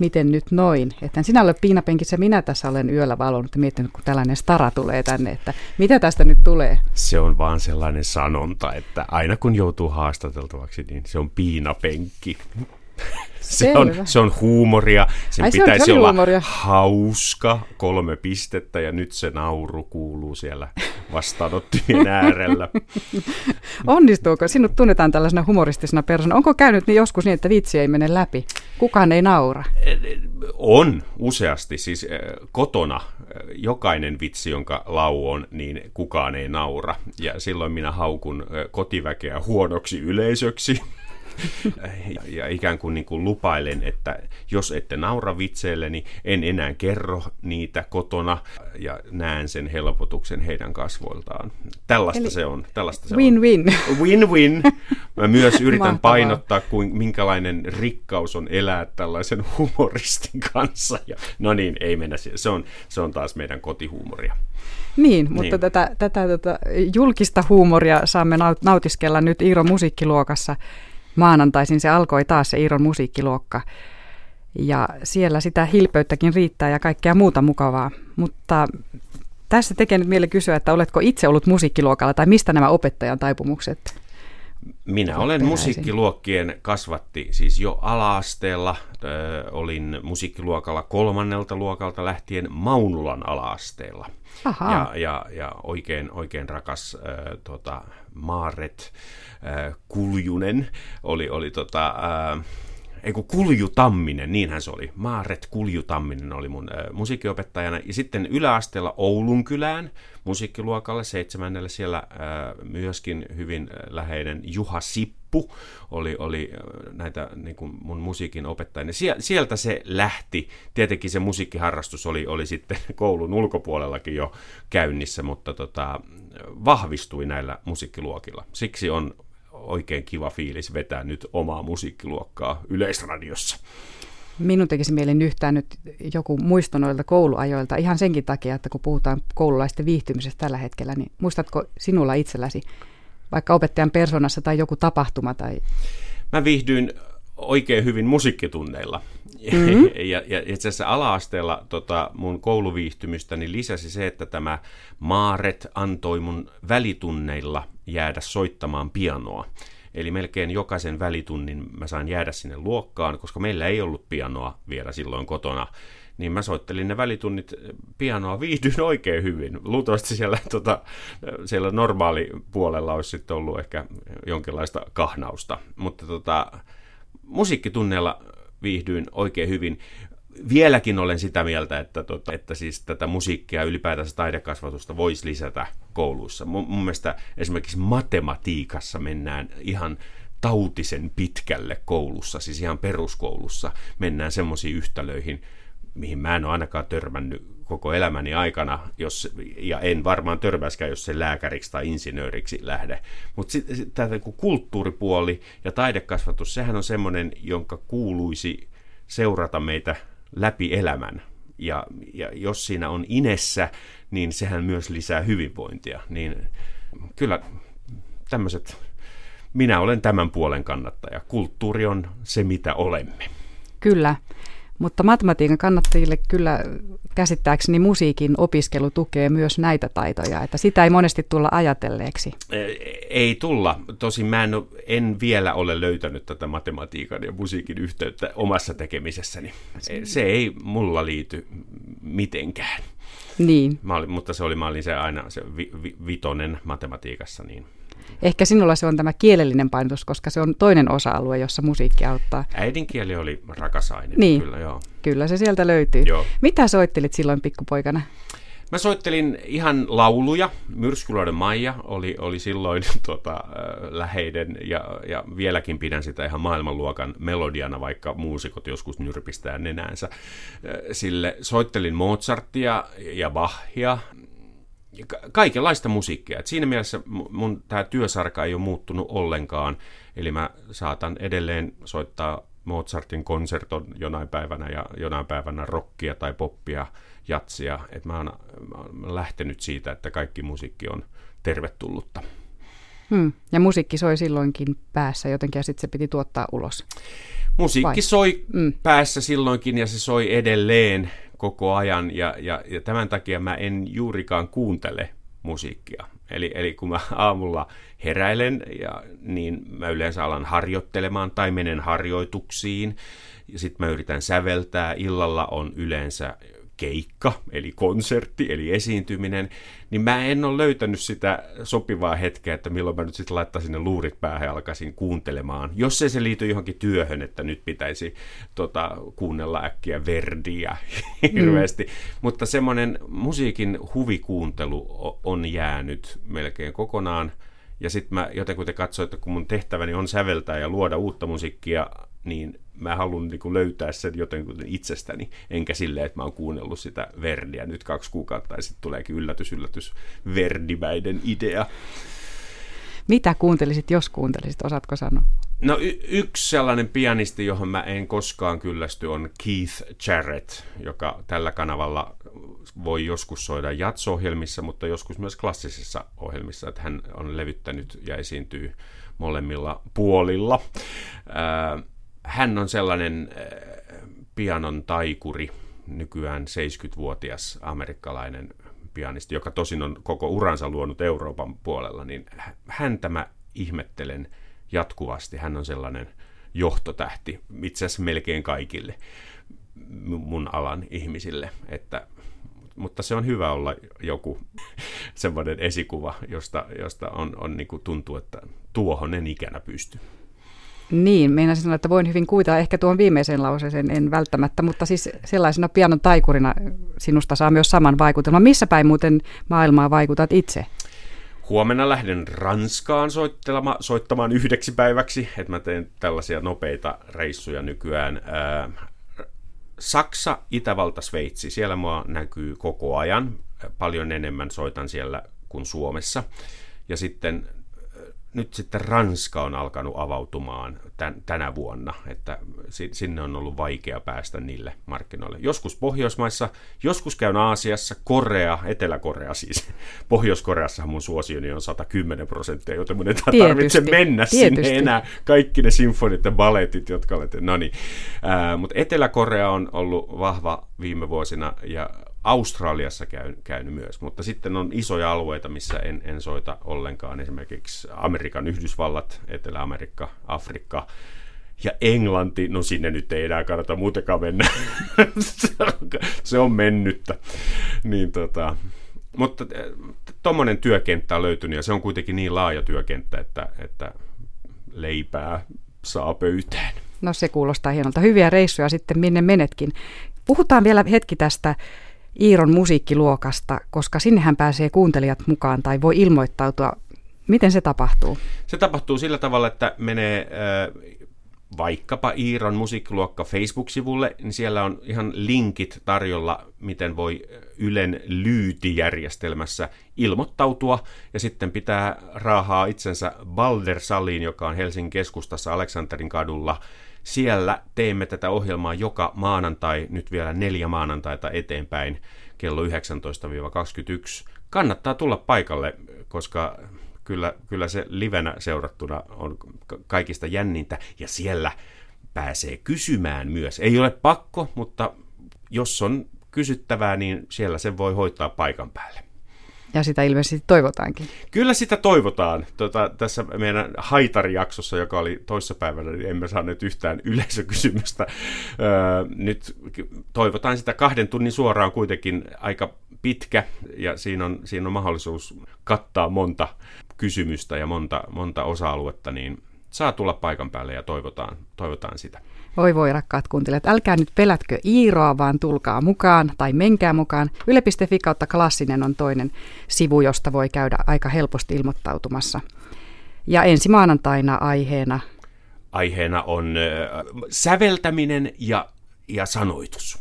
miten nyt noin. Että sinä olet piinapenkissä, minä tässä olen yöllä valonut ja miettinyt, kun tällainen stara tulee tänne, että mitä tästä nyt tulee. Se on vaan sellainen sanonta, että aina kun joutuu haastateltavaksi, niin se on piinapenkki. Se on, se on huumoria, sen Ai, pitäisi se on, olla huumoria. hauska, kolme pistettä ja nyt se nauru kuuluu siellä vastaanottimien äärellä. Onnistuuko? Sinut tunnetaan tällaisena humoristisena persoona. Onko käynyt niin joskus niin, että vitsi ei mene läpi? Kukaan ei naura? On useasti. Siis eh, kotona eh, jokainen vitsi, jonka lau on, niin kukaan ei naura. Ja silloin minä haukun eh, kotiväkeä huonoksi yleisöksi ja ikään kuin, niin kuin lupailen, että jos ette naura vitseille, niin en enää kerro niitä kotona ja näen sen helpotuksen heidän kasvoiltaan. Tällaista Eli se on. Tällaista se win-win. On. Win-win. Mä myös yritän Mahtavaa. painottaa, kuin, minkälainen rikkaus on elää tällaisen humoristin kanssa. Ja, no niin, ei mennä siihen. Se on, se on taas meidän kotihuumoria. Niin, mutta niin. tätä, tätä, tätä julkista huumoria saamme nautiskella nyt Iiro musiikkiluokassa maanantaisin se alkoi taas se Iiron musiikkiluokka. Ja siellä sitä hilpeyttäkin riittää ja kaikkea muuta mukavaa. Mutta tässä tekee nyt kysyä, että oletko itse ollut musiikkiluokalla tai mistä nämä opettajan taipumukset? Minä olen musiikkiluokkien kasvatti siis jo ala-asteella. Ö, olin musiikkiluokalla kolmannelta luokalta lähtien Maunulan ala-asteella. Ja, ja, ja oikein, oikein rakas äh, tota, Maaret äh, Kuljunen oli, oli tota, äh, ei kun Kulju Tamminen, niinhän se oli. Maaret Kulju Tamminen oli mun äh, musiikkiopettajana. Ja sitten yläasteella Oulun kylään musiikkiluokalle seitsemännelle siellä äh, myöskin hyvin läheinen Juha Sippu oli, oli näitä niin kuin mun musiikin opettajana. Sieltä se lähti. Tietenkin se musiikkiharrastus oli, oli sitten koulun ulkopuolellakin jo käynnissä, mutta tota, vahvistui näillä musiikkiluokilla. Siksi on oikein kiva fiilis vetää nyt omaa musiikkiluokkaa Yleisradiossa. Minun tekisi mieli yhtään nyt joku muisto noilta kouluajoilta ihan senkin takia, että kun puhutaan koululaisten viihtymisestä tällä hetkellä, niin muistatko sinulla itselläsi vaikka opettajan persoonassa tai joku tapahtuma? Tai... Mä viihdyin oikein hyvin musiikkitunneilla. Mm-hmm. ja, ja itse asiassa ala-asteella tota, mun kouluviihtymystäni lisäsi se, että tämä Maaret antoi mun välitunneilla jäädä soittamaan pianoa. Eli melkein jokaisen välitunnin mä sain jäädä sinne luokkaan, koska meillä ei ollut pianoa vielä silloin kotona. Niin mä soittelin ne välitunnit pianoa, viihdyin oikein hyvin. Luultavasti siellä, tota, siellä normaali puolella olisi sitten ollut ehkä jonkinlaista kahnausta. Mutta tota, musiikkitunneilla viihdyin oikein hyvin. Vieläkin olen sitä mieltä, että, tota, että siis tätä musiikkia ylipäätänsä taidekasvatusta voisi lisätä kouluissa. Mun, mun mielestä esimerkiksi matematiikassa mennään ihan tautisen pitkälle koulussa, siis ihan peruskoulussa mennään semmoisiin yhtälöihin, mihin mä en ole ainakaan törmännyt koko elämäni aikana, jos, ja en varmaan törmäskään, jos se lääkäriksi tai insinööriksi lähde. Mutta sitten tämä kulttuuripuoli ja taidekasvatus, sehän on semmoinen, jonka kuuluisi seurata meitä läpi elämän. Ja, ja jos siinä on inessä, niin sehän myös lisää hyvinvointia. Niin kyllä tämmöiset, minä olen tämän puolen kannattaja. Kulttuuri on se, mitä olemme. Kyllä. Mutta matematiikan kannattajille kyllä käsittääkseni musiikin opiskelu tukee myös näitä taitoja, että sitä ei monesti tulla ajatelleeksi. Ei tulla. Tosin mä en, en vielä ole löytänyt tätä matematiikan ja musiikin yhteyttä omassa tekemisessäni. Se ei mulla liity mitenkään. Niin. Mä olin, mutta se oli, mä olin se aina se vi, vi, vitonen matematiikassa, niin Ehkä sinulla se on tämä kielellinen painotus, koska se on toinen osa-alue, jossa musiikki auttaa. Äidinkieli oli rakas aine, niin. kyllä joo. Kyllä se sieltä löytyy. Joo. Mitä soittelit silloin pikkupoikana? Mä soittelin ihan lauluja. Myrskyluoden Maija oli, oli silloin tuota, äh, läheiden ja, ja vieläkin pidän sitä ihan maailmanluokan melodiana, vaikka muusikot joskus nyrpistää nenänsä. Äh, sille soittelin Mozartia ja Bachia kaikenlaista musiikkia. Et siinä mielessä mun tämä työsarka ei ole muuttunut ollenkaan, eli mä saatan edelleen soittaa Mozartin konserton jonain päivänä ja jonain päivänä rockia tai poppia, jatsia. Et mä, oon, mä oon lähtenyt siitä, että kaikki musiikki on tervetullutta. Hmm. Ja musiikki soi silloinkin päässä jotenkin ja sitten se piti tuottaa ulos. Musiikki Vai? soi mm. päässä silloinkin ja se soi edelleen koko ajan ja, ja, ja tämän takia mä en juurikaan kuuntele musiikkia. Eli, eli kun mä aamulla heräilen, ja, niin mä yleensä alan harjoittelemaan tai menen harjoituksiin. Sitten mä yritän säveltää. Illalla on yleensä keikka, eli konsertti, eli esiintyminen, niin mä en ole löytänyt sitä sopivaa hetkeä, että milloin mä nyt sitten laittaisin ne luurit päähän ja alkaisin kuuntelemaan. Jos ei se liity johonkin työhön, että nyt pitäisi tota, kuunnella äkkiä Verdiä hirveästi. Mm. Mutta semmoinen musiikin huvikuuntelu on jäänyt melkein kokonaan. Ja sitten mä jotenkin katsoin, että kun mun tehtäväni on säveltää ja luoda uutta musiikkia, niin mä haluan niin löytää sen jotenkin itsestäni, enkä silleen, että mä oon kuunnellut sitä Verdiä nyt kaksi kuukautta ja sitten tuleekin yllätys, yllätys, Verdimäiden idea. Mitä kuuntelisit, jos kuuntelisit, osaatko sanoa? No y- yksi sellainen pianisti, johon mä en koskaan kyllästy, on Keith Jarrett, joka tällä kanavalla voi joskus soida jatsohjelmissa, mutta joskus myös klassisissa ohjelmissa, että hän on levyttänyt ja esiintyy molemmilla puolilla. Ää, hän on sellainen äh, pianon taikuri, nykyään 70-vuotias amerikkalainen pianisti, joka tosin on koko uransa luonut Euroopan puolella, niin häntä mä ihmettelen jatkuvasti. Hän on sellainen johtotähti itse asiassa melkein kaikille mun alan ihmisille, että mutta se on hyvä olla joku semmoinen esikuva, josta, josta on, on niin kuin tuntuu, että tuohon en ikänä pysty. Niin, meinasin sanoa, että voin hyvin kuvitella ehkä tuon viimeisen lauseeseen, en välttämättä, mutta siis sellaisena pianon taikurina sinusta saa myös saman vaikutelman. Missä päin muuten maailmaa vaikutat itse? Huomenna lähden Ranskaan soittamaan yhdeksi päiväksi, että mä teen tällaisia nopeita reissuja nykyään. Saksa, Itävalta, Sveitsi, siellä mua näkyy koko ajan. Paljon enemmän soitan siellä kuin Suomessa. Ja sitten nyt sitten Ranska on alkanut avautumaan tän, tänä vuonna, että sinne on ollut vaikea päästä niille markkinoille. Joskus Pohjoismaissa, joskus käyn Aasiassa, Korea, Etelä-Korea siis. Pohjois-Koreassa mun suosioni on 110 prosenttia, joten mun ei tarvitse mennä Tietysti. sinne enää. Kaikki ne sinfonit ja balletit, jotka olette, no niin. Mutta Etelä-Korea on ollut vahva viime vuosina ja Australiassa käyn, käynyt myös, mutta sitten on isoja alueita, missä en, en soita ollenkaan. Esimerkiksi Amerikan Yhdysvallat, Etelä-Amerikka, Afrikka ja Englanti. No sinne nyt ei enää kannata muutenkaan mennä. se on mennyttä. Niin tota, mutta eh, tuommoinen työkenttä on löytynyt ja se on kuitenkin niin laaja työkenttä, että, että leipää saa pöytään. No se kuulostaa hienolta. Hyviä reissuja sitten minne menetkin. Puhutaan vielä hetki tästä Iiron musiikkiluokasta, koska sinnehän pääsee kuuntelijat mukaan tai voi ilmoittautua. Miten se tapahtuu? Se tapahtuu sillä tavalla, että menee vaikkapa Iiron musiikkiluokka Facebook-sivulle, niin siellä on ihan linkit tarjolla, miten voi Ylen lyyti-järjestelmässä ilmoittautua, ja sitten pitää raahaa itsensä Balder-saliin, joka on Helsingin keskustassa Aleksanterin kadulla, siellä teemme tätä ohjelmaa joka maanantai, nyt vielä neljä maanantaita eteenpäin, kello 19-21. Kannattaa tulla paikalle, koska kyllä, kyllä se livenä seurattuna on kaikista jännintä, ja siellä pääsee kysymään myös. Ei ole pakko, mutta jos on kysyttävää, niin siellä se voi hoitaa paikan päälle. Ja sitä ilmeisesti toivotaankin. Kyllä sitä toivotaan. Tota, tässä meidän haitarijaksossa, joka oli toissapäivänä, niin emme saaneet yhtään yleisökysymystä. Öö, nyt toivotaan sitä kahden tunnin suoraan kuitenkin aika pitkä, ja siinä on, siinä on mahdollisuus kattaa monta kysymystä ja monta, monta osa-aluetta, niin saa tulla paikan päälle ja toivotaan, toivotaan sitä. Voi voi rakkaat kuuntelijat, älkää nyt pelätkö Iiroa, vaan tulkaa mukaan tai menkää mukaan. Yle.fi kautta klassinen on toinen sivu, josta voi käydä aika helposti ilmoittautumassa. Ja ensi maanantaina aiheena? Aiheena on äh, säveltäminen ja, ja sanoitus.